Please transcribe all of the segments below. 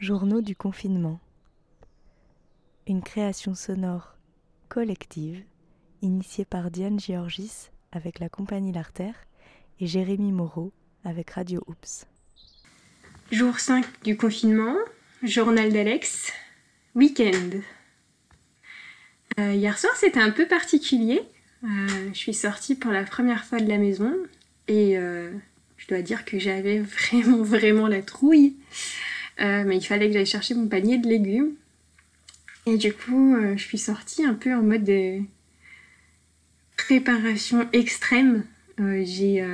Journaux du confinement. Une création sonore collective initiée par Diane Georgis avec la compagnie L'Artère et Jérémy Moreau avec Radio Oops. Jour 5 du confinement, journal d'Alex, week-end. Euh, hier soir c'était un peu particulier. Euh, je suis sortie pour la première fois de la maison et euh, je dois dire que j'avais vraiment vraiment la trouille. Euh, mais il fallait que j'aille chercher mon panier de légumes. Et du coup, euh, je suis sortie un peu en mode de préparation extrême. Euh, j'ai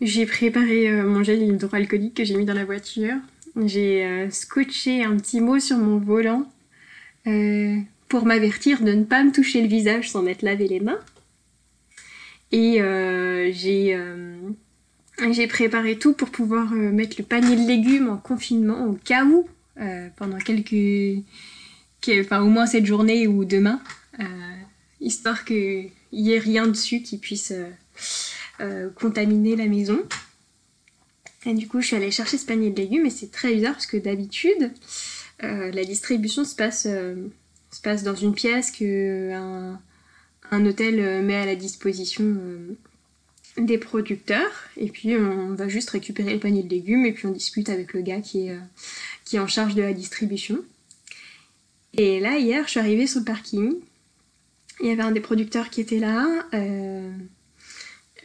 j'ai préparé mon gel hydroalcoolique que j'ai mis dans la voiture. J'ai scotché un petit mot sur mon volant pour m'avertir de ne pas me toucher le visage sans m'être lavé les mains. Et j'ai j'ai préparé tout pour pouvoir euh, mettre le panier de légumes en confinement au cas où, euh, pendant quelques. Enfin, au moins cette journée ou demain, euh, histoire qu'il n'y ait rien dessus qui puisse contaminer la maison. Et du coup, je suis allée chercher ce panier de légumes et c'est très bizarre parce que d'habitude, la distribution se passe, se passe dans une pièce que un, un hôtel met à la disposition des producteurs et puis on va juste récupérer le panier de légumes et puis on discute avec le gars qui est, euh, qui est en charge de la distribution. Et là, hier, je suis arrivée sur le parking. Il y avait un des producteurs qui était là. Euh,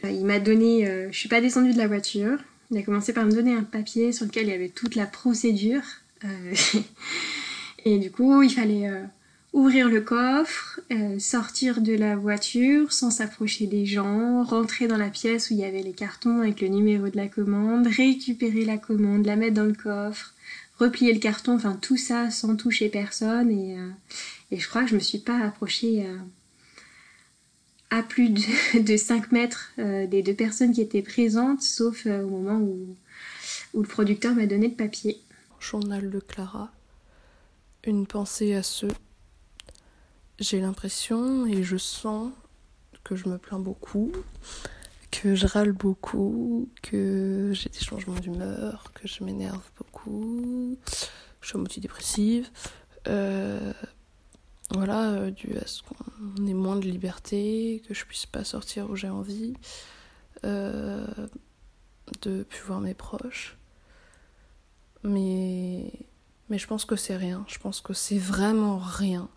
il m'a donné. Euh, je suis pas descendue de la voiture. Il a commencé par me donner un papier sur lequel il y avait toute la procédure. et du coup, il fallait ouvrir le coffre, euh, sortir de la voiture sans s'approcher des gens, rentrer dans la pièce où il y avait les cartons avec le numéro de la commande, récupérer la commande, la mettre dans le coffre, replier le carton, enfin tout ça sans toucher personne et, euh, je crois que je me suis pas approchée euh, à plus de, 5 mètres des deux personnes qui étaient présentes, sauf au moment où, où le producteur m'a donné le papier. Journal de Clara. Une pensée à ceux j'ai l'impression et je sens que je me plains beaucoup, que je râle beaucoup, que j'ai des changements d'humeur, que je m'énerve beaucoup, je suis à moitié dépressive. Euh, voilà, euh, dû à ce qu'on ait moins de liberté, que je puisse pas sortir où j'ai envie, euh, de plus voir mes proches. Mais, mais je pense que c'est rien, je pense que c'est vraiment rien.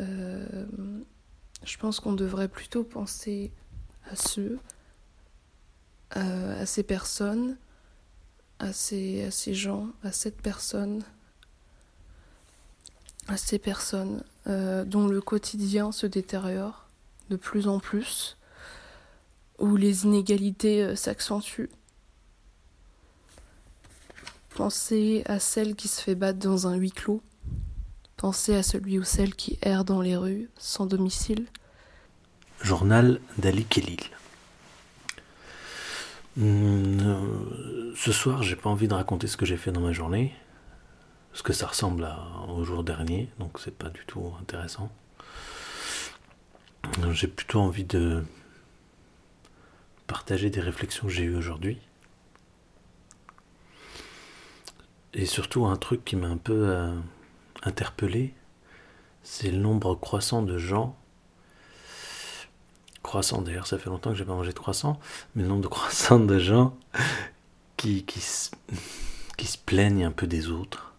Euh, je pense qu'on devrait plutôt penser à ceux, à, ces personnes, à ces, à ces gens, à cette personne, à ces personnes euh, dont le quotidien se détériore de plus en plus, où les inégalités euh, s'accentuent. Penser à celle qui se fait battre dans un huis clos Pensez à celui ou celle qui erre dans les rues, sans domicile. Journal d'Ali Kélil. Hmm, ce soir, j'ai pas envie de raconter ce que j'ai fait dans ma journée, parce que ça ressemble au jour dernier, donc c'est pas du tout intéressant. J'ai plutôt envie de partager des réflexions que j'ai eues aujourd'hui. Et surtout un truc qui m'a un peu euh, interpellé, c'est le nombre croissant de gens, croissant d'ailleurs, ça fait longtemps que j'ai pas mangé de croissant, mais le nombre de croissants de gens qui, se plaignent un peu des autres,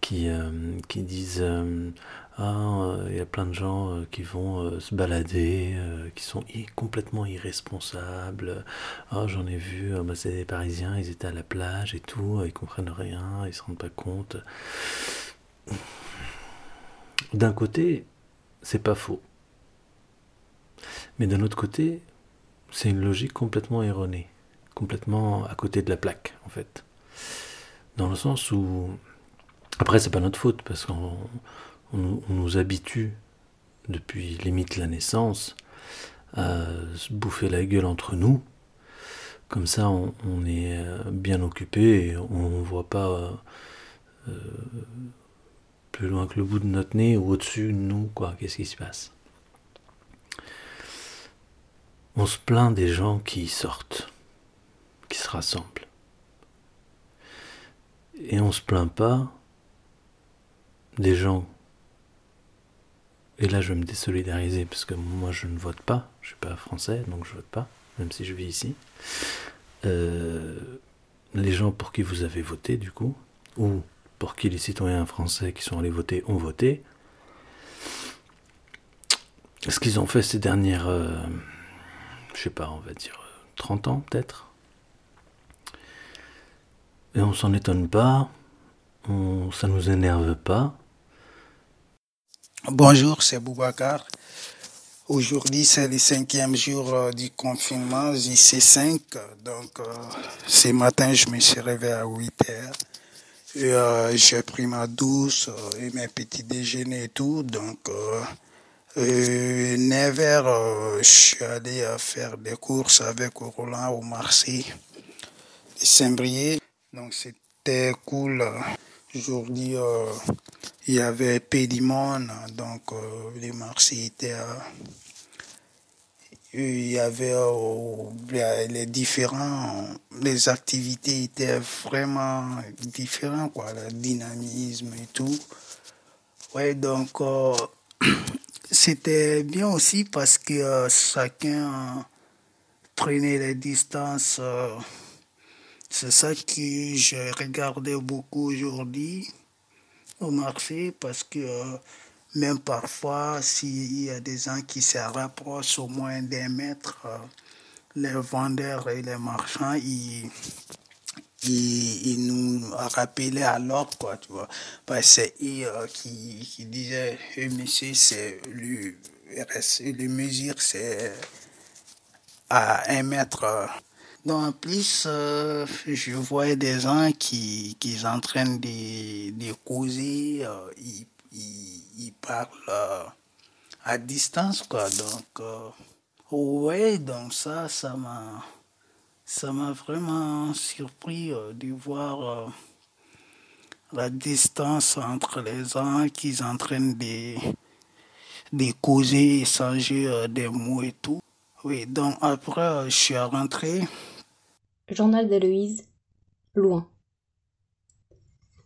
qui, euh, disent euh, Ah, il y a plein de gens euh, qui vont se balader, qui sont complètement irresponsables. Ah, j'en ai vu, bah, c'est des Parisiens, ils étaient à la plage et tout, ils comprennent rien, ils se rendent pas compte. D'un côté, c'est pas faux. Mais d'un autre côté, c'est une logique complètement erronée, complètement à côté de la plaque, en fait. Dans le sens où. Après, c'est pas notre faute, parce qu'on nous habitue, depuis limite la naissance, à se bouffer la gueule entre nous. Comme ça, on, est bien occupé on voit pas. Euh, plus loin que le bout de notre nez ou au-dessus de nous, quoi. Qu'est-ce qui se passe? On se plaint des gens qui sortent, qui se rassemblent. Et on se plaint pas des gens. Et là, je vais me désolidariser parce que moi, je ne vote pas. Je suis pas français, donc je vote pas, même si je vis ici. Euh, les gens pour qui vous avez voté, du coup, ou pour qui les citoyens français qui sont allés voter ont voté, ce qu'ils ont fait ces dernières, euh, je sais pas, on va dire 30 ans peut-être. Et on s'en étonne pas, on, ça nous énerve pas. Bonjour, c'est Boubacar. Aujourd'hui, c'est le cinquième jour euh, du confinement, JC5. Donc, euh, ce matin, je me suis réveillé à 8 heures. Et euh, j'ai pris ma douce et mes petits déjeuners et tout. Donc, euh, 9 heures, je suis allé faire des courses avec Roland au marché de Saint-Brieuc. Donc, c'était cool. Aujourd'hui, il y avait Pédimon, donc les marchés étaient il y avait les différents les activités étaient vraiment différentes quoi. Le dynamisme et tout. Ouais donc c'était bien aussi parce que chacun prenait les distances c'est ça que j'ai regardé beaucoup aujourd'hui au marché parce que même parfois, s'il y a des gens qui se rapprochent au moins d'un mètre, les vendeurs et les marchands, ils, ils, nous rappelaient alors, quoi, tu vois. Parce que c'est eux qui, qui disaient, monsieur, c'est le, le mesure, c'est à un mètre. Donc, en plus, je voyais des gens qui, qui sont en train de, ils, ils, ils parlent à distance, quoi. Donc, ouais, donc ça, ça m'a, ça m'a vraiment surpris de voir la distance entre les gens qui sont en train de, de causer, échanger des mots et tout. Oui, donc après, je suis rentré. Journal d'Héloïse, loin.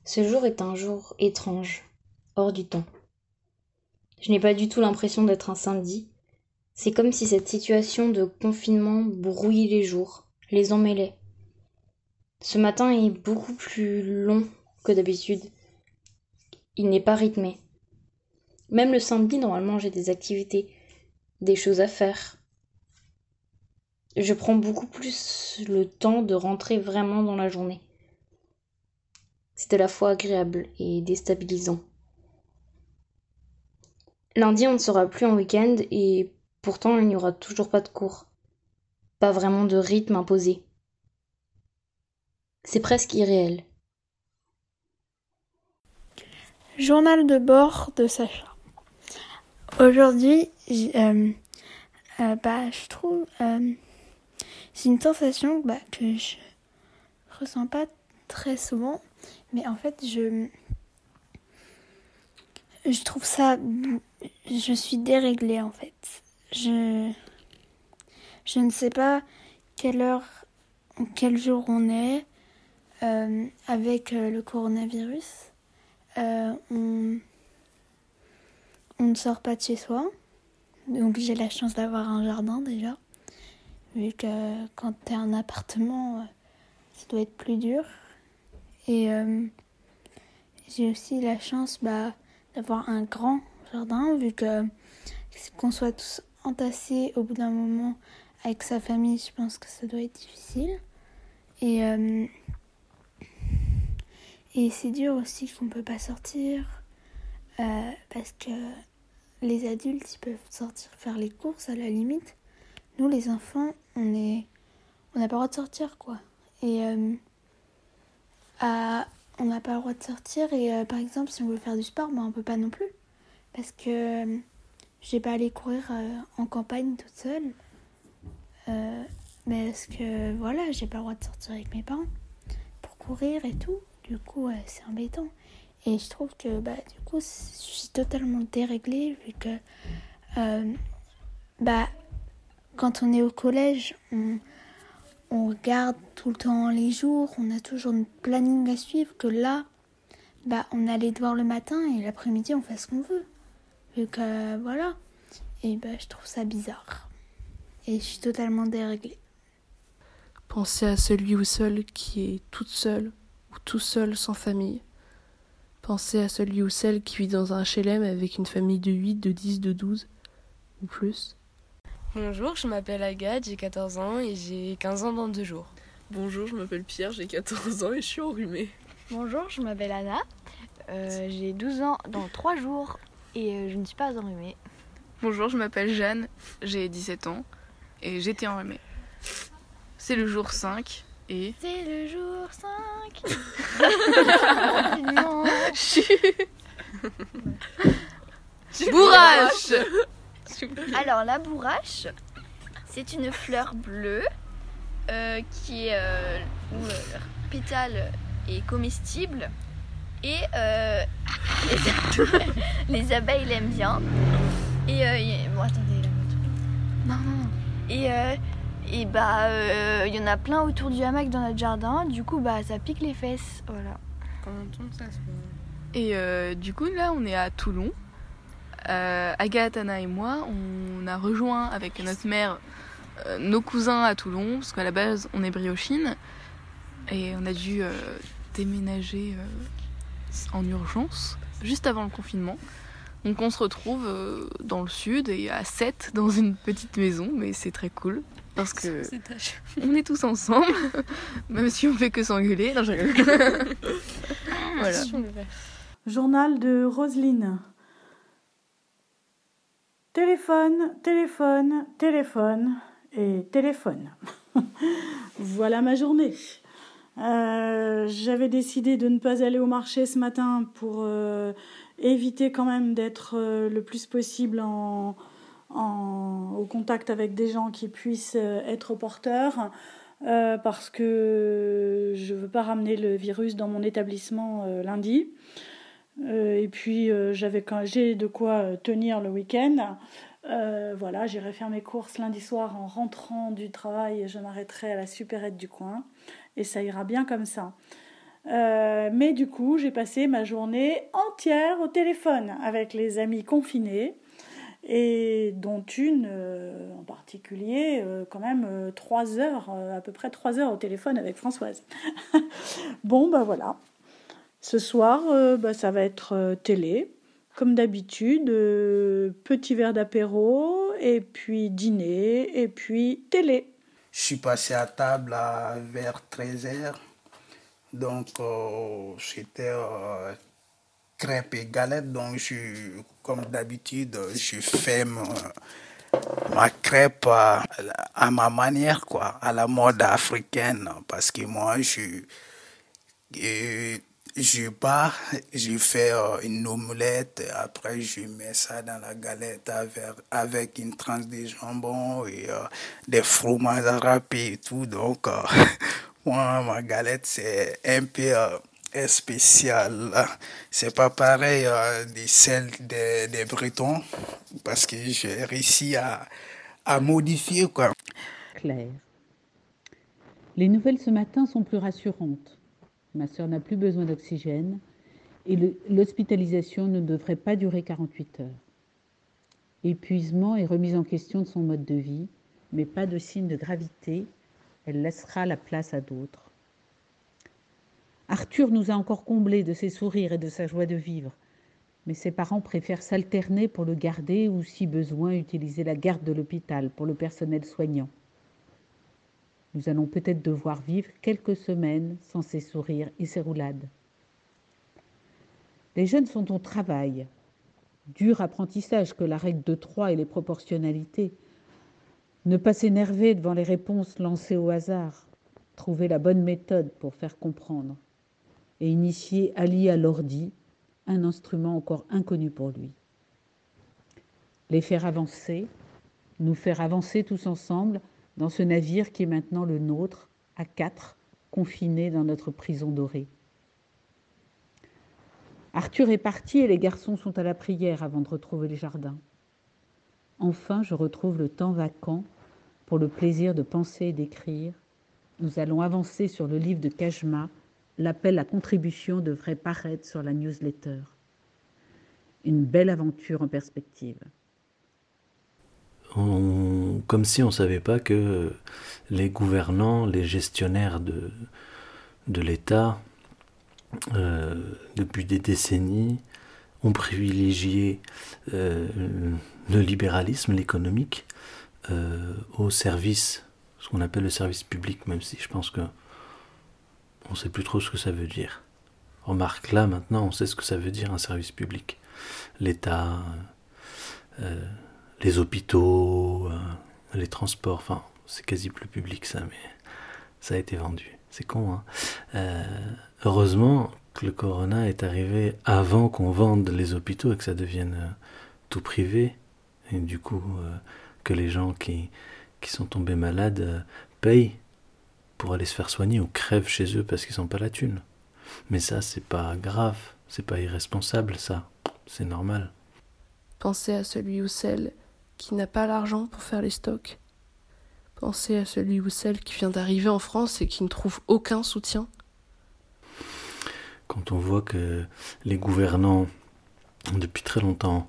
Ce jour est un jour étrange, hors du temps. Je n'ai pas du tout l'impression d'être un samedi. C'est comme si cette situation de confinement brouillait les jours, les emmêlait. Ce matin est beaucoup plus long que d'habitude. Il n'est pas rythmé. Même le samedi, normalement, j'ai des activités, des choses à faire. Je prends beaucoup plus le temps de rentrer vraiment dans la journée. C'est à la fois agréable et déstabilisant. Lundi, on ne sera plus en week-end et pourtant il n'y aura toujours pas de cours. Pas vraiment de rythme imposé. C'est presque irréel. Journal de bord de Sacha. Aujourd'hui, euh, euh, bah, je trouve euh, c'est une sensation bah, que je ressens pas très souvent, mais en fait je je trouve ça je suis déréglée en fait. Je je ne sais pas quelle heure quel jour on est euh, avec euh, le coronavirus. Euh, on, on ne sort pas de chez soi. Donc j'ai la chance d'avoir un jardin déjà. Vu que quand tu es un appartement, ça doit être plus dur. Et j'ai aussi la chance bah, d'avoir un grand jardin, vu que qu'on soit tous entassés au bout d'un moment avec sa famille, je pense que ça doit être difficile. Et, euh, et c'est dur aussi qu'on peut pas sortir euh, parce que les adultes ils peuvent sortir faire les courses à la limite. Nous les enfants, on est on n'a pas le droit de sortir quoi. Et euh, on n'a pas le droit de sortir et par exemple si on veut faire du sport, ben, on peut pas non plus parce que euh, j'ai pas allé courir euh, en campagne toute seule. Euh, mais parce que voilà, j'ai pas le droit de sortir avec mes parents pour courir et tout. Du coup, c'est embêtant. Et je trouve que bah, du coup, je suis totalement déréglée vu que bah, quand on est au collège, on, on regarde tout le temps les jours, on a toujours une planning à suivre, que là, bah, on allait devoir le matin et l'après-midi, on fait ce qu'on veut. Vu que, voilà. Et bah, je trouve ça bizarre. Et je suis totalement déréglée. Pensez à celui ou celle qui est toute seule ou tout seul sans famille. Pensez à celui ou celle qui vit dans un HLM avec une famille de 8, de 10, de 12 ou plus. Bonjour, je m'appelle Agathe, j'ai 14 ans et j'ai 15 ans dans deux jours. Bonjour, je m'appelle Pierre, j'ai 14 ans et je suis enrhumée. Bonjour, je m'appelle Anna, euh, j'ai 12 ans dans 3 jours et euh, je ne suis pas enrhumée. Bonjour, je m'appelle Jeanne, j'ai 17 ans et j'étais enrhumée. C'est le jour 5 et... C'est le jour 5 Non Bourrache. Alors la bourrache, c'est une fleur bleue euh, qui est euh, où leur pétale est comestible et euh, les, les abeilles l'aiment bien. Et euh, y- bon attendez la moto. Non non. Et euh, et bah il y en a plein autour du hamac dans notre jardin. Du coup bah ça pique les fesses. Voilà. Ça se Et euh, du coup, là, on est à Toulon. Euh, Agathe, Anna et moi, on a rejoint avec notre mère euh, nos cousins à Toulon, parce qu'à la base, on est briochine. Et on a dû euh, déménager euh, en urgence, juste avant le confinement. Donc on se retrouve euh, dans le sud et à 7 dans une petite maison, mais c'est très cool. Parce que on est tous ensemble, même si on fait que s'engueuler. Non, je rigole. voilà. Journal de Roselyne. Téléphone, téléphone, téléphone et téléphone. voilà ma journée. Euh, J'avais décidé de ne pas aller au marché ce matin pour euh, éviter quand même d'être euh, le plus possible au contact avec des gens qui puissent être porteurs. parce que je ne veux pas ramener le virus dans mon établissement lundi. Et puis j'avais j'ai de quoi tenir le week-end. Euh, voilà, j'irai faire mes courses lundi soir en rentrant du travail. Je m'arrêterai à la supérette du coin et ça ira bien comme ça. Euh, mais du coup, j'ai passé ma journée entière au téléphone avec les amis confinés et dont une euh, en particulier, quand même trois heures, à peu près trois heures au téléphone avec Françoise. bon, bah voilà. Ce soir, bah, ça va être télé, comme d'habitude, euh, petit verre d'apéro, et puis dîner, et puis télé. Je suis passé à table vers 13h. Donc, euh, c'était euh, crêpes et galettes. Donc, je, comme d'habitude, je fais ma, crêpe à, ma manière, quoi, à la mode africaine. Parce que moi, je, euh, je bats, je fais euh, une omelette, et après je mets ça dans la galette avec, avec une tranche de jambon et euh, des fromages râpés et tout. Donc, euh, moi, ma galette, c'est un peu euh, spécial. C'est pas pareil de celle des, des Bretons, parce que j'ai réussi à, à modifier, quoi. Claire. Les nouvelles ce matin sont plus rassurantes. Ma sœur n'a plus besoin d'oxygène et l'hospitalisation ne devrait pas durer 48 heures. Épuisement et remise en question de son mode de vie, mais pas de signe de gravité. Elle laissera la place à d'autres. Arthur nous a encore comblés de ses sourires et de sa joie de vivre, mais ses parents préfèrent s'alterner pour le garder ou, si besoin, utiliser la garde de l'hôpital pour le personnel soignant. Nous allons peut-être devoir vivre quelques semaines sans ses sourires et ses roulades. Les jeunes sont au travail. Dur apprentissage que la règle de trois et les proportionnalités. Ne pas s'énerver devant les réponses lancées au hasard. Trouver la bonne méthode pour faire comprendre. Et initier Ali à l'ordi, un instrument encore inconnu pour lui. Les faire avancer, nous faire avancer tous ensemble dans ce navire qui est maintenant le nôtre, à quatre, confinés dans notre prison dorée. Arthur est parti et les garçons sont à la prière avant de retrouver le jardin. Enfin, je retrouve le temps vacant pour le plaisir de penser et d'écrire, nous allons avancer sur le livre de Kajma, l'appel à contribution devrait paraître sur la newsletter. Une belle aventure en perspective. Comme si on ne savait pas que les gouvernants, les gestionnaires de, de l'État, euh, depuis des décennies, ont privilégié euh, le libéralisme, l'économique, euh, au service, ce qu'on appelle le service public, même si je pense que on ne sait plus trop ce que ça veut dire. Remarque, là maintenant, on sait ce que ça veut dire un service public. L'État, les hôpitaux, les transports, enfin, c'est quasi plus public ça, mais ça a été vendu. C'est con, hein. Euh, heureusement que le corona est arrivé avant qu'on vende les hôpitaux et que ça devienne euh, tout privé. Et du coup, euh, que les gens qui, qui sont tombés malades payent pour aller se faire soigner ou crèvent chez eux parce qu'ils n'ont pas la thune. Mais ça, c'est pas grave, c'est pas irresponsable, ça. C'est normal. Pensez à celui ou celle qui n'a pas l'argent pour faire les stocks Pensez à celui ou celle qui vient d'arriver en France et qui ne trouve aucun soutien. Quand on voit que les gouvernants, depuis très longtemps,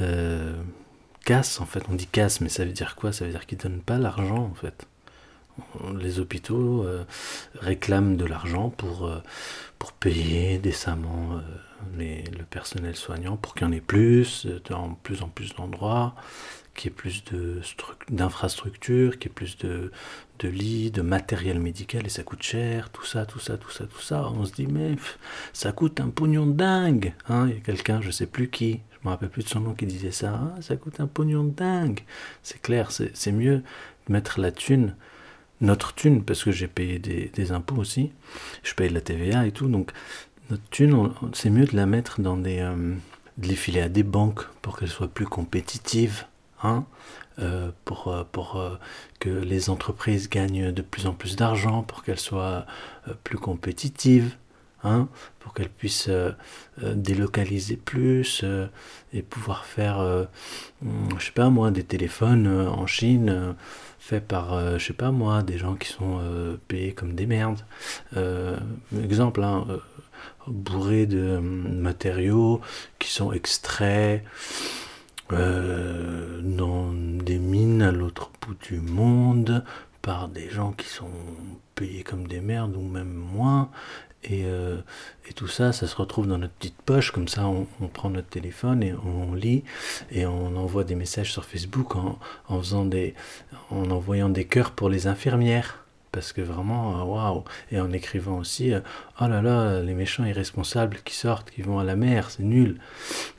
euh, cassent, en fait, on dit casse, mais ça veut dire quoi? Ça veut dire qu'ils ne donnent pas l'argent, en fait. Les hôpitaux euh, réclament de l'argent pour, euh, pour payer décemment le personnel soignant, pour qu'il y en ait plus, dans plus en plus d'endroits qu'il y ait plus d'infrastructures, qu'il y ait plus de, de lits, de matériel médical, et ça coûte cher, tout ça, tout ça, tout ça, tout ça. On se dit, mais ça coûte un pognon dingue. Hein. Il y a quelqu'un, je sais plus qui, je me rappelle plus de son nom, qui disait ça. Ah, ça coûte un pognon dingue. C'est clair, c'est mieux de mettre la thune, notre thune, parce que j'ai payé des, impôts aussi, je paye de la TVA et tout, donc notre thune, c'est mieux de la mettre dans des... Euh, de les filer à des banques pour qu'elles soient plus compétitives Hein, euh, pour, euh, pour euh, que les entreprises gagnent de plus en plus d'argent, pour qu'elles soient plus compétitives, hein, pour qu'elles puissent délocaliser plus et pouvoir faire, hmm, je sais pas moi, des téléphones en Chine faits par, je sais pas moi, des gens qui sont payés comme des merdes. exemple, hein, bourrés de matériaux qui sont extraits euh, dans des mines à l'autre bout du monde par des gens qui sont payés comme des merdes ou même moins. Et, euh, et, tout ça, ça se retrouve dans notre petite poche, comme ça on, prend notre téléphone et on lit et on envoie des messages sur Facebook en, en faisant des, en envoyant des cœurs pour les infirmières parce que vraiment, euh, waouh Et en écrivant aussi, euh, oh là là, les méchants irresponsables qui sortent, qui vont à la mer, c'est nul.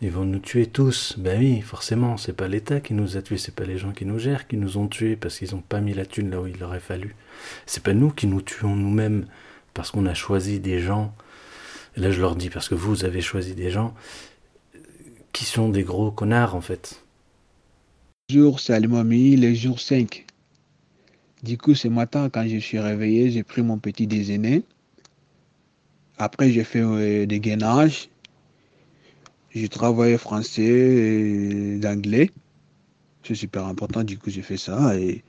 Ils vont nous tuer tous. Ben oui, forcément, c'est pas l'État qui nous a tués, c'est pas les gens qui nous gèrent qui nous ont tués parce qu'ils n'ont pas mis la thune là où il aurait fallu. C'est pas nous qui nous tuons nous-mêmes parce qu'on a choisi des gens. Et là, je leur dis parce que vous avez choisi des gens qui sont des gros connards en fait. Jour, c'est les jours 5. Du coup, ce matin, quand je suis réveillé, j'ai pris mon petit déjeuner. Après, j'ai fait euh, des gainages. J'ai travaillé français et d'anglais. C'est super important, du coup, j'ai fait ça. Et.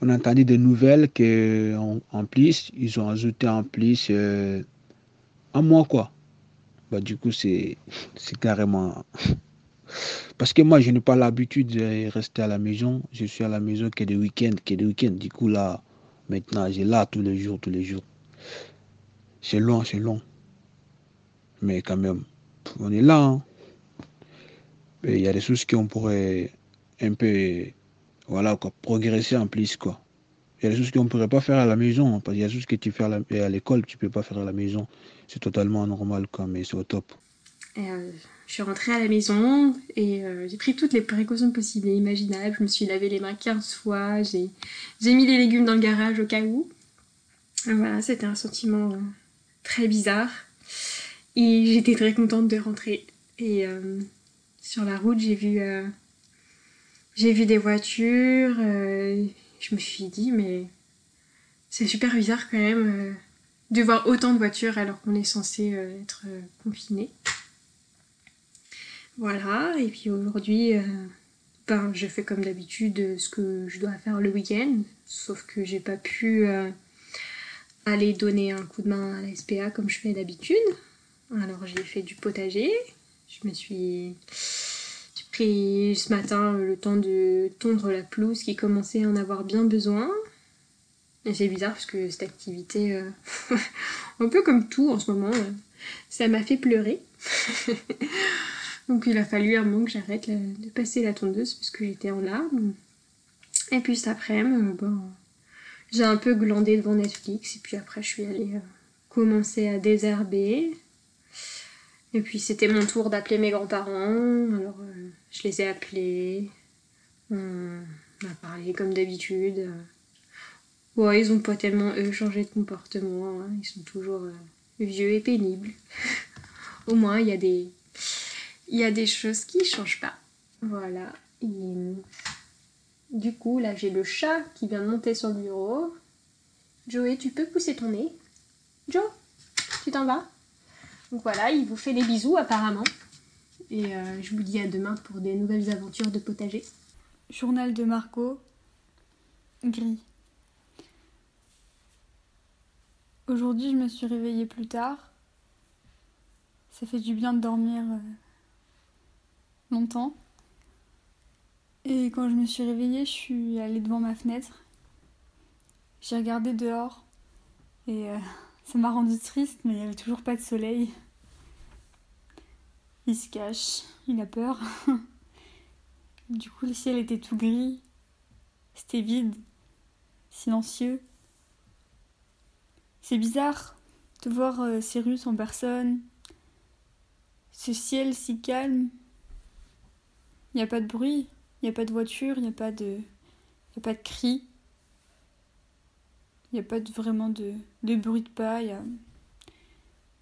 On a entendu des nouvelles qu'en en plus, ils ont ajouté en plus euh, un mois, quoi. Bah, du coup, c'est carrément parce que moi, je n'ai pas l'habitude de rester à la maison. Je suis à la maison que des week-ends, que des week-ends. Du coup, là, maintenant, j'ai là tous les jours, tous les jours. C'est long, c'est long. Mais quand même, on est là. Hein. Il y a des choses qu'on pourrait un peu, voilà, progresser en plus, quoi. Il y a des choses qu'on ne pourrait pas faire à la maison. Hein, parce qu'il y a des choses que tu fais à l'école, tu ne peux pas faire à la maison. C'est totalement normal, quoi, mais c'est au top. Euh, je suis rentrée à la maison et euh, j'ai pris toutes les précautions possibles et imaginables. Je me suis lavé les mains 15 fois, j'ai mis les légumes dans le garage au cas où. Voilà, c'était un sentiment euh, très bizarre. Et j'étais très contente de rentrer. Et sur la route, j'ai vu, j'ai vu des voitures. je me suis dit, mais c'est super bizarre quand même de voir autant de voitures alors qu'on est censé être confiné. Voilà, et puis aujourd'hui, euh, ben, j'ai fait comme d'habitude ce que je dois faire le week-end, sauf que j'ai pas pu aller donner un coup de main à la SPA comme je fais d'habitude. Alors j'ai fait du potager, je me suis pris ce matin le temps de tondre la pelouse qui commençait à en avoir bien besoin. Et c'est bizarre parce que cette activité, euh, un peu comme tout en ce moment, euh, ça m'a fait pleurer. Donc il a fallu un moment que j'arrête de passer la tondeuse parce que j'étais en larmes. Et puis cet après-midi, bon, j'ai un peu glandé devant Netflix et puis après je suis allée euh, commencer à désherber. Et puis c'était mon tour d'appeler mes grands-parents. Alors je les ai appelés. On a parlé comme d'habitude. Ouais, ils ont pas tellement eux changé de comportement. Hein. Ils sont toujours euh, vieux et pénibles. Au moins, il y a des il y a des choses qui changent pas. Voilà. du coup, là, j'ai le chat qui vient de monter sur le bureau. Joey, tu peux pousser ton nez Joe, tu t'en vas? Donc voilà, il vous fait des bisous apparemment. Et euh, je vous dis à demain pour des nouvelles aventures de potager. Journal de Margot. Gris. Aujourd'hui, je me suis réveillée plus tard. Ça fait du bien de dormir euh, longtemps. Et quand je me suis réveillée, je suis allée devant ma fenêtre. J'ai regardé dehors. Et euh, ça m'a rendu triste, mais il n'y avait toujours pas de soleil. Il se cache, il a peur. du coup, le ciel était tout gris. C'était vide, silencieux. C'est bizarre de voir euh, ces rues sans personne, ce ciel si calme. Il n'y a pas de bruit, il n'y a pas de voiture, il n'y a pas de, y a pas de cris. Il n'y a pas vraiment de, de, bruit de pas.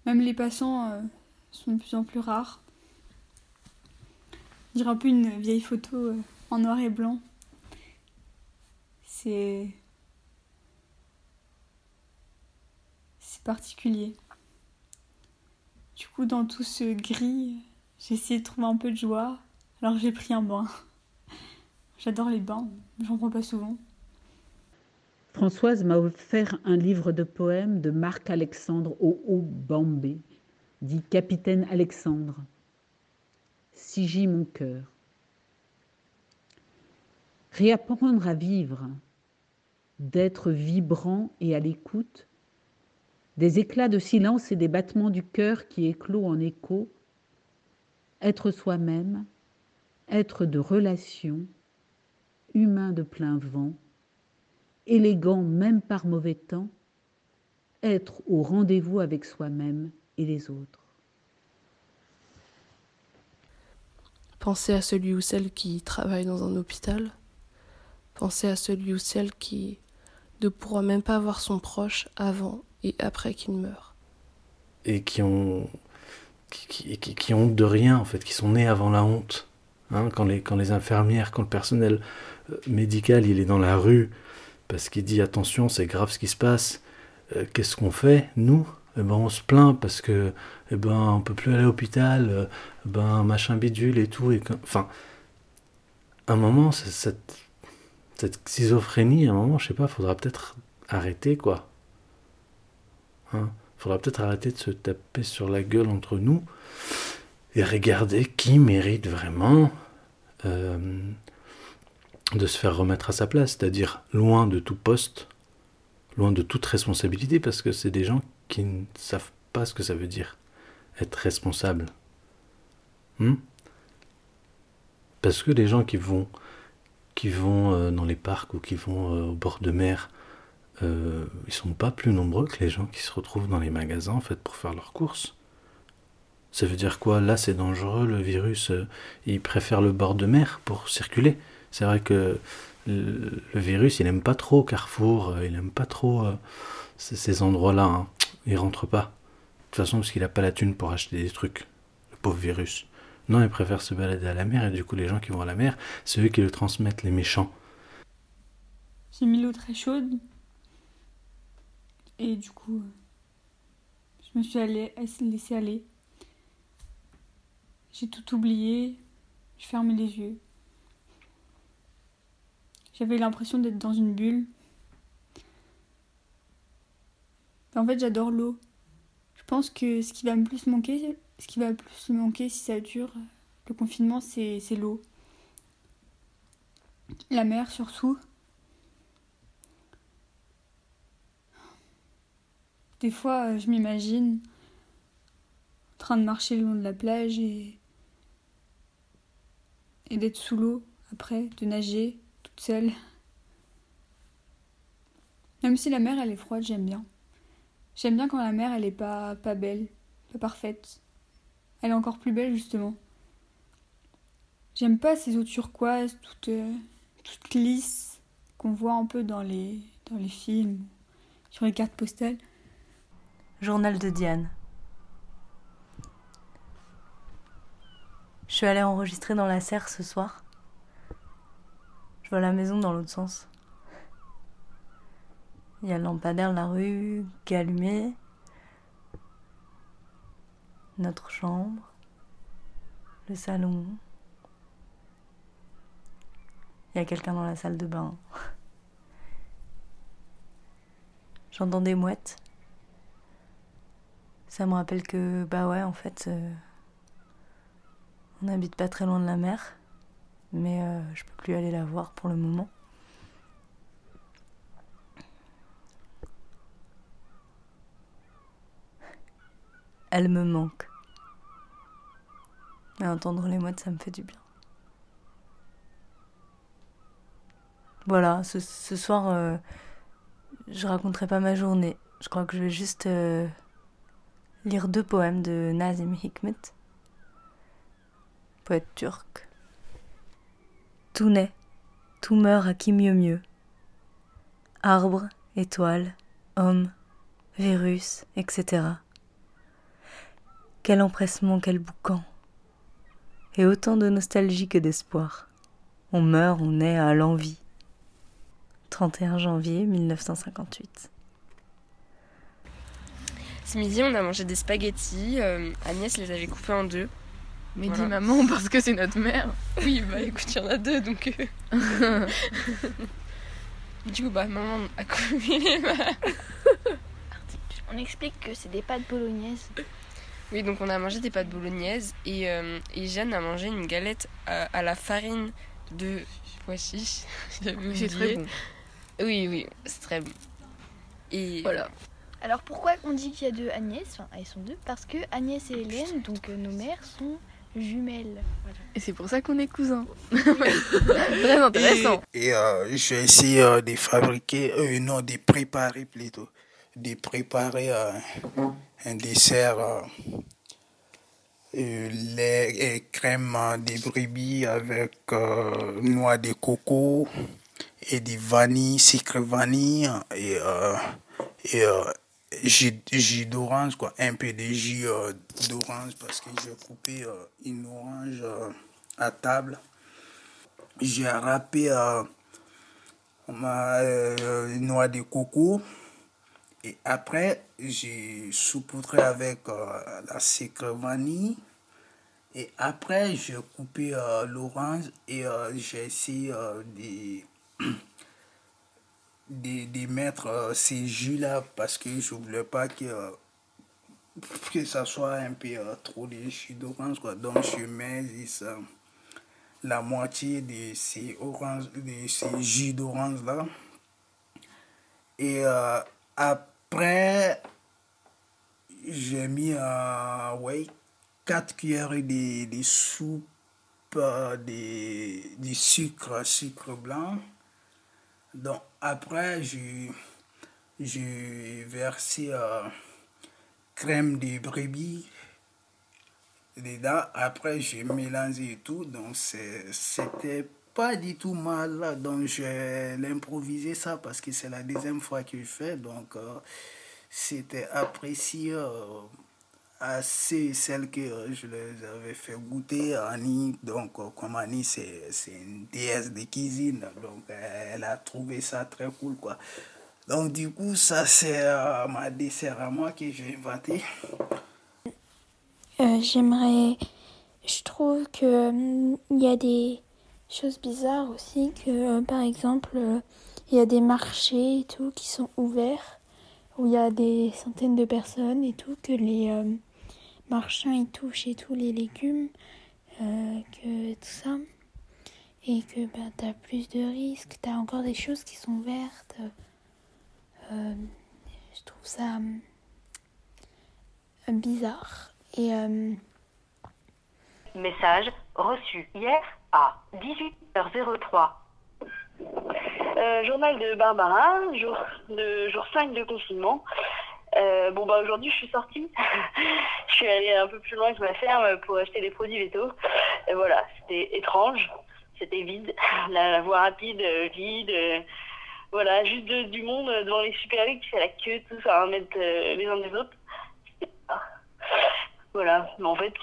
Même les passants euh, sont de plus en plus rares. Je dirais un peu une vieille photo euh, en noir et blanc. C'est particulier. Du coup, dans tout ce gris, j'ai essayé de trouver un peu de joie, alors j'ai pris un bain. J'adore les bains, j'en prends pas souvent. Françoise m'a offert un livre de poèmes de Marc-Alexandre Bambé, dit Capitaine Alexandre. Sigis mon cœur. Réapprendre à vivre, d'être vibrant et à l'écoute, des éclats de silence et des battements du cœur qui éclosent en écho, être soi-même, être de relation, humain de plein vent, élégant même par mauvais temps, être au rendez-vous avec soi-même et les autres. Penser à celui ou celle qui travaille dans un hôpital, penser à celui ou celle qui ne pourra même pas voir son proche avant et après qu'ils meurent. Et qui ont, qui, qui, qui, ont honte de rien, en fait, qui sont nés avant la honte. Hein, quand, les, quand les infirmières, quand le personnel euh, médical, il est dans la rue, parce qu'il dit attention, c'est grave ce qui se passe, euh, qu'est-ce qu'on fait, nous? Eh ben, on se plaint parce que eh ben on peut plus aller à l'hôpital, euh, ben machin bidule et tout et enfin un moment cette cette schizophrénie, à un moment je sais pas, faudra peut-être arrêter quoi. Hein. faudra peut-être arrêter de se taper sur la gueule entre nous et regarder qui mérite vraiment euh, de se faire remettre à sa place, c'est-à-dire loin de tout poste, loin de toute responsabilité, parce que c'est des gens qui ne savent pas ce que ça veut dire être responsable. Hmm? parce que les gens qui vont, qui vont euh, dans les parcs ou qui vont euh, au bord de mer euh, ils sont pas plus nombreux que les gens qui se retrouvent dans les magasins en fait pour faire leurs courses. Ça veut dire quoi? Là, c'est dangereux, le virus, euh, il préfère le bord de mer pour circuler. C'est vrai que le, virus, il aime pas trop Carrefour, euh, il aime pas trop ces endroits-là. Hein. Il rentre pas. De toute façon, parce qu'il a pas la thune pour acheter des trucs. Le pauvre virus. Non, il préfère se balader à la mer, et du coup, les gens qui vont à la mer, c'est eux qui le transmettent, les méchants. J'ai mis l'eau très chaude et du coup, je me suis allée, laissée aller. J'ai tout oublié. Je fermais les yeux. J'avais l'impression d'être dans une bulle. En fait, j'adore l'eau. Je pense que ce qui va me plus manquer, ce qui va plus me manquer si ça dure, le confinement, c'est l'eau. La mer surtout. Des fois, je m'imagine en train de marcher le long de la plage et, et d'être sous l'eau après, de nager toute seule. Même si la mer elle est froide, j'aime bien. J'aime bien quand la mer elle est pas, pas belle, pas parfaite. Elle est encore plus belle justement. J'aime pas ces eaux turquoises toutes, euh, toutes lisses qu'on voit un peu dans les, dans les films, sur les cartes postales. Journal de Diane. Je suis allée enregistrer dans la serre ce soir. Je vois la maison dans l'autre sens. Il y a le lampadaire la rue qui est. Notre chambre. Le salon. Il y a quelqu'un dans la salle de bain. J'entends des mouettes. Ça me rappelle que, bah ouais, en fait, euh, on n'habite pas très loin de la mer, mais euh, je peux plus aller la voir pour le moment. Elle me manque. Et entendre les mouettes, ça me fait du bien. Voilà, ce, soir, euh, je raconterai pas ma journée. Je crois que je vais juste euh, lire deux poèmes de Nazim Hikmet, poète turc. Tout naît, tout meurt à qui mieux mieux. Arbre, étoile, homme, virus, etc. Quel empressement, quel boucan. Et autant de nostalgie que d'espoir. On meurt, on est à l'envie. 31 janvier 1958. Ce midi, on a mangé des spaghettis. Euh, Agnès les avait coupés en deux. Mais dis maman parce que c'est notre mère. Oui, bah écoute, il y en a deux donc. Euh. du coup, bah maman a coupé les On explique que c'est des pâtes bolognaises. Oui, donc on a mangé des pâtes bolognaises et, euh, et Jeanne a mangé une galette à, la farine de pois chiche. C'est très bon. Oui, oui, c'est très bon. Et voilà. Alors pourquoi on dit qu'il y a deux Agnès? Enfin, elles sont deux parce que Agnès et Hélène, donc euh, nos mères, sont jumelles. Et c'est pour ça qu'on est cousins. Très intéressant. Et, euh, j'ai essayé euh, de fabriquer, non, de préparer plutôt, de préparer un dessert lait et crème de brebis avec noix de coco et du vanille, sucre vanille et, et jus, d'orange, quoi. Un peu de jus euh, d'orange parce que j'ai coupé euh, une orange euh, à table. J'ai râpé ma noix de coco. Et après, j'ai saupoudré avec la sucre vanille. Et après, j'ai coupé l'orange et j'ai essayé de de, mettre euh, ces jus-là parce que je voulais pas que, euh, que ça soit un peu euh, trop de jus d'orange. Donc je mets la moitié de ces, oranges, de ces jus d'orange-là. Et après, j'ai mis ouais, 4 cuillères de, de soupe de, de sucre, sucre blanc. Donc après, j'ai versé euh, crème de brebis dedans. Après, j'ai mélangé tout. Donc c'était pas du tout mal. Donc j'ai improvisé ça parce que c'est la deuxième fois que je fais. Donc euh, c'était apprécié. Euh, assez celle que euh, je les avais fait goûter à Annie. Donc, euh, comme Annie, c'est une déesse de cuisine, donc elle a trouvé ça très cool, quoi. Donc, du coup, ça, c'est euh, ma dessert à moi que j'ai inventé. J'aimerais. Je trouve que il y a des. choses bizarres aussi, que par exemple, il y a des marchés et tout qui sont ouverts, où il y a des centaines de personnes et tout, que les marchands ils touchent et tout les légumes, que tout ça et que ben, tu as plus de risques, tu as encore des choses qui sont vertes. Euh, je trouve ça euh, bizarre. Et, euh, Message reçu hier à 18h03. journal de Barbara, jour, de, jour 5 de confinement. Bon bah aujourd'hui je suis sortie, je suis allée un peu plus loin que ma ferme pour acheter des produits vétos. Et voilà, c'était étrange c'était vide. La, voie rapide, euh, vide. Euh, voilà, juste du monde devant les super qui fait la queue, tout ça, à mettre euh, les uns des autres. Voilà, mais en fait,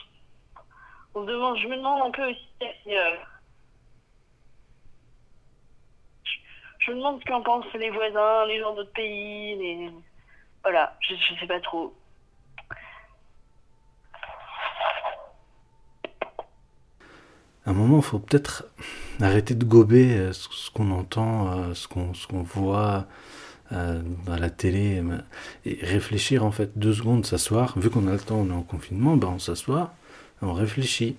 on se demande, je me demande un peu aussi si. je me demande ce qu'en pensent les voisins, les gens d'autres pays, les. Voilà, je, je sais pas trop. à un moment, il faut peut-être arrêter de gober euh, ce qu'on entend, euh, ce qu'on voit euh, à la télé, et réfléchir en fait deux secondes, s'asseoir. Vu qu'on a le temps, on est en confinement, ben on s'assoit, on réfléchit.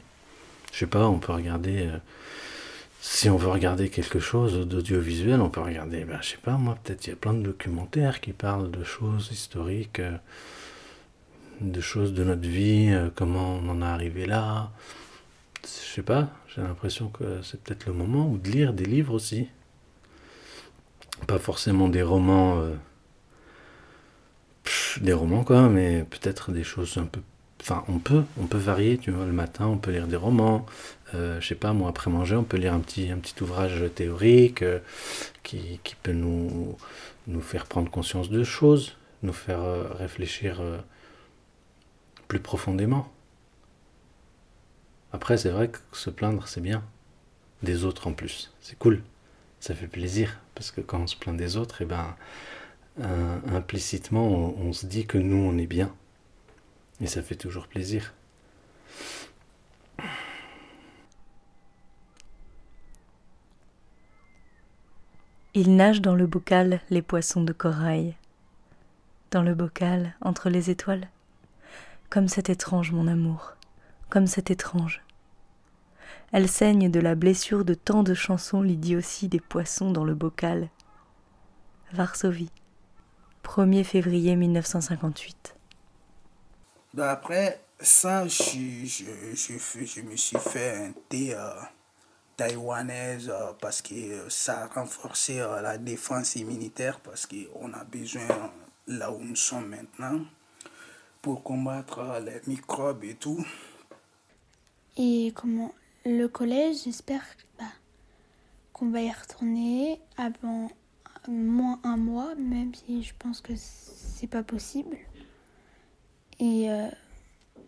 Je sais pas, on peut regarder. Si on veut regarder quelque chose d'audiovisuel, on peut regarder, ben, je sais pas moi, peut-être il y a plein de documentaires qui parlent de choses historiques, de choses de notre vie, comment on en est arrivé là je sais pas, j'ai l'impression que c'est peut-être le moment ou de lire des livres aussi. Pas forcément des romans, euh, des romans quoi, mais peut-être des choses un peu. Enfin, on peut, on peut varier, tu vois. Le matin, on peut lire des romans. Euh, je sais pas, moi, après manger, on peut lire un petit, ouvrage théorique euh, qui, peut nous, faire prendre conscience de choses, nous faire réfléchir plus profondément. Après, c'est vrai que se plaindre, c'est bien. Des autres en plus. C'est cool. Ça fait plaisir. Parce que quand on se plaint des autres, eh ben, implicitement, on, se dit que nous, on est bien. Et ça fait toujours plaisir. Il nage dans le bocal les poissons de corail. Dans le bocal, entre les étoiles. Comme c'est étrange, mon amour comme c'est étrange. Elle saigne de la blessure de tant de chansons l'idiotie des poissons dans le bocal. Varsovie, 1er février 1958. Après ça, je, je, me suis fait un thé euh, taïwanaise euh, parce que euh, ça a renforcé la défense immunitaire parce qu'on a besoin là où nous sommes maintenant pour combattre les microbes et tout. Et comment le collège, j'espère bah, qu'on va y retourner avant moins un mois, même si je pense que c'est pas possible. Et euh,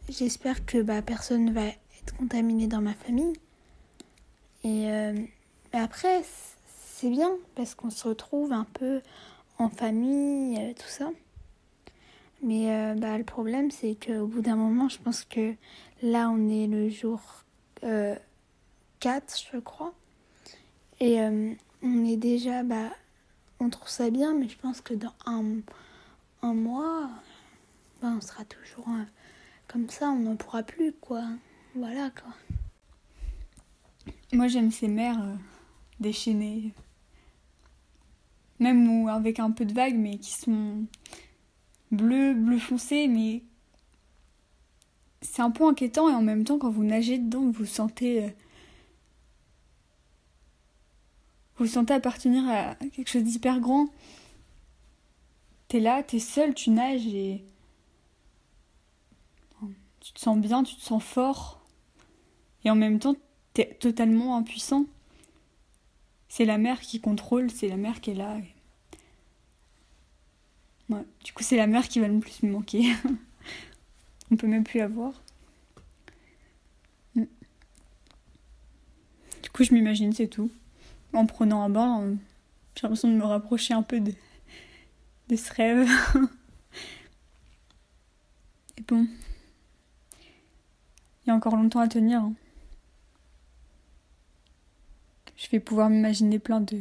j'espère que bah, personne ne va être contaminé dans ma famille. Et euh, après, c'est bien parce qu'on se retrouve un peu en famille, euh, tout ça. Mais bah, le problème, c'est qu'au bout d'un moment, je pense que Là, on est le jour 4, euh, je crois. Et euh, on est déjà, bah, on trouve ça bien, mais je pense que dans un, un mois, bah, on sera toujours euh, comme ça, on n'en pourra plus, quoi. Voilà, quoi. Moi, j'aime ces mers déchaînées. Même ou avec un peu de vagues, mais qui sont bleu, bleu foncé, mais c'est un peu inquiétant. Et en même temps quand vous nagez dedans vous sentez euh, vous sentez appartenir à quelque chose d'hyper grand. T'es là t'es seul tu nages et tu te sens bien tu te sens fort. Et en même temps t'es totalement impuissant c'est la mer qui contrôle c'est la mer qui est là du coup c'est la mer qui va le plus me manquer On peut même plus la voir. Mm. Du coup, je m'imagine, c'est tout. En prenant un bain, j'ai l'impression de me rapprocher un peu de, de ce rêve. Et bon, il y a encore longtemps à tenir. Hein. Je vais pouvoir m'imaginer plein de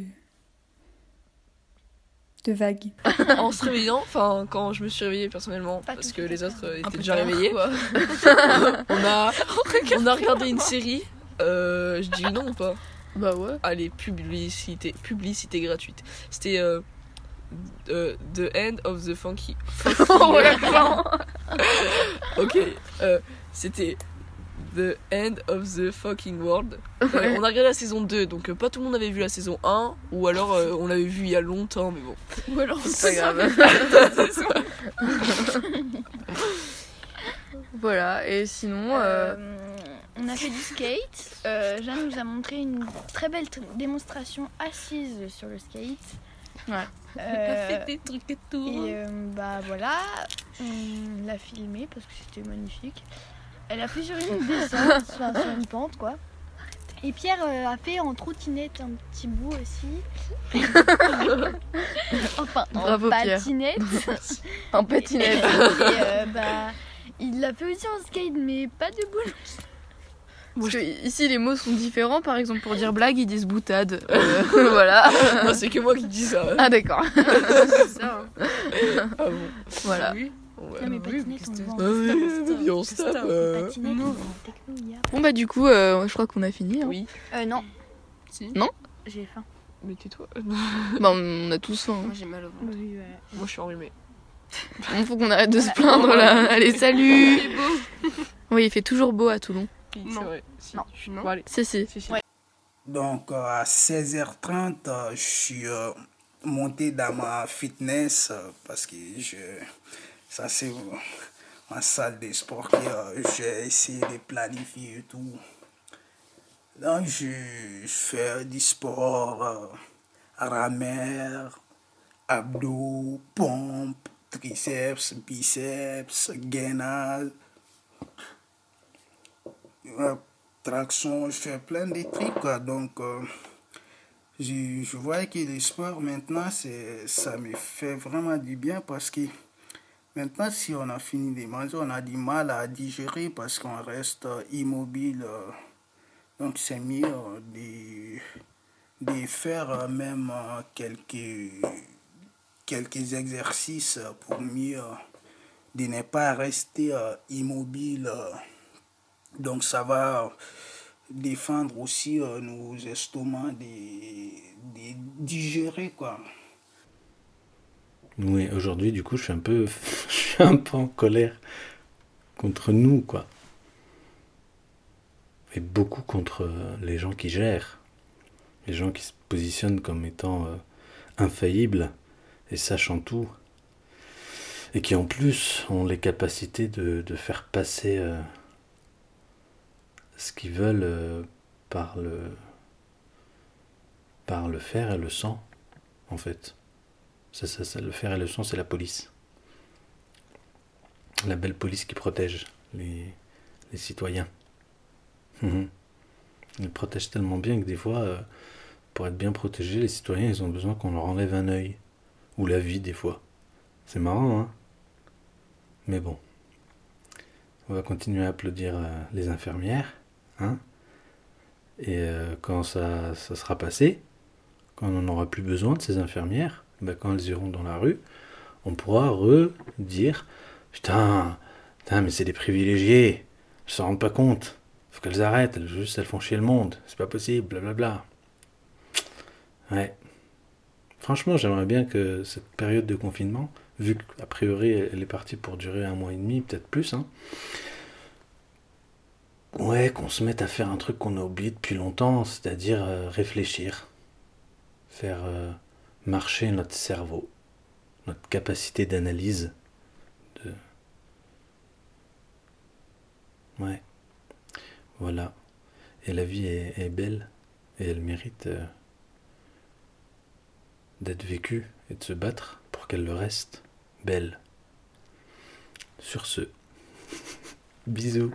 de vagues. en se réveillant, enfin quand je me suis réveillée personnellement, parce que les autres euh, étaient déjà réveillés, on, a, on a regardé une série. Euh, je dis non ou pas? Bah ouais. Allez, publicité, publicité gratuite. C'était euh, euh, The End of the Funky. Ouais, non. ok, euh, c'était The End of the Fucking World. Euh, on a regardé la saison 2, donc euh, pas tout le monde avait vu la saison 1, ou alors euh, on l'avait vu il y a longtemps, mais bon. Ou alors c'est pas grave. voilà, et sinon. euh, Euh, on a fait du skate. Euh, Jeanne nous a montré une très belle tr- démonstration assise sur le skate. Ouais. Euh, Elle a fait des trucs et tout. Et euh, bah voilà, on l'a filmé parce que c'était magnifique. Elle a fait sur une descente, sur une pente quoi. Et Pierre euh, a fait en trottinette un petit bout aussi. enfin, Bravo, en patinette. En patinette. Et, euh, bah, il l'a fait aussi en skate, mais pas de boule. Parce que ici les mots sont différents, par exemple pour dire blague ils disent boutade. Euh, voilà. Non, c'est que moi qui dis ça. Ah d'accord. C'est ça. hein. Ah bon Voilà. Oui. Ouais. Non. Bon bah du coup euh, je crois qu'on a fini. hein. Oui. Euh, non. Si. Non J'ai faim. Mais tais-toi. Bah on a tous faim. hein. Moi j'ai mal au ventre. Oui, ouais. Moi je suis enrhumée. Il faut qu'on arrête de se plaindre là. Allez salut. Oui il fait toujours beau à Toulon. Oui, c'est vrai. Si. Non. Non. Bon. Si si. Si, si. Donc à 16h30, euh, je suis euh, monté dans ma fitness parce que je, ça c'est en salle de sport que j'ai essayé de planifier et tout. Donc je, fais du sport, euh, rameur, abdos, pompe, triceps, biceps, gainage. Euh, traction, je fais plein de trucs. Donc, euh, je, je vois que le sport maintenant, ça me fait vraiment du bien parce que maintenant, si on a fini de manger, on a du mal à digérer parce qu'on reste euh, immobile. euh. donc, c'est mieux de, de faire euh, même quelques, quelques exercices pour mieux de ne pas rester immobile. Donc ça va défendre aussi nos estomacs de, de digérer quoi. Aujourd'hui, du coup, je suis un peu, je suis un peu en colère contre nous, quoi. Et beaucoup contre euh, les gens qui gèrent. Les gens qui se positionnent comme étant euh, infaillibles et sachant tout. Et qui, en plus, ont les capacités de, de faire passer euh, ce qu'ils veulent par le, par le fer et le sang, en fait. Le fer et le sang, c'est la police. La belle police qui protège les, les citoyens. Mhm. Ils protègent tellement bien que des fois, euh, pour être bien protégés, les citoyens, ils ont besoin qu'on leur enlève un œil. Ou la vie, des fois. C'est marrant, hein Mais bon. On va continuer à applaudir euh, les infirmières. Hein Et euh, quand ça, ça sera passé, quand on n'en aura plus besoin de ces infirmières, ben, quand elles iront dans la rue, on pourra redire Putain, putain, mais c'est des privilégiés, elles s'en rendent pas compte, faut qu'elles arrêtent, elles, juste elles font chier le monde, c'est pas possible, blablabla. Ouais. Franchement, j'aimerais bien que cette période de confinement, vu qu'a priori elle est partie pour durer un mois et demi, peut-être plus, hein, ouais, qu'on se mette à faire un truc qu'on a oublié depuis longtemps, c'est-à-dire euh, réfléchir, faire euh, marcher notre cerveau, notre capacité d'analyse. De... Ouais. Voilà. Et la vie est, belle et elle mérite euh, d'être vécue et de se battre pour qu'elle le reste belle. Sur ce, bisous.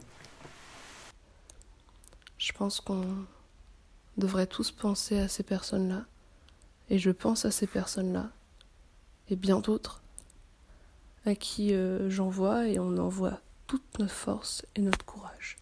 Je pense qu'on devrait tous penser à ces personnes-là. Et je pense à ces personnes-là. Et bien d'autres. À qui euh, j'envoie et on envoie toute notre force et notre courage.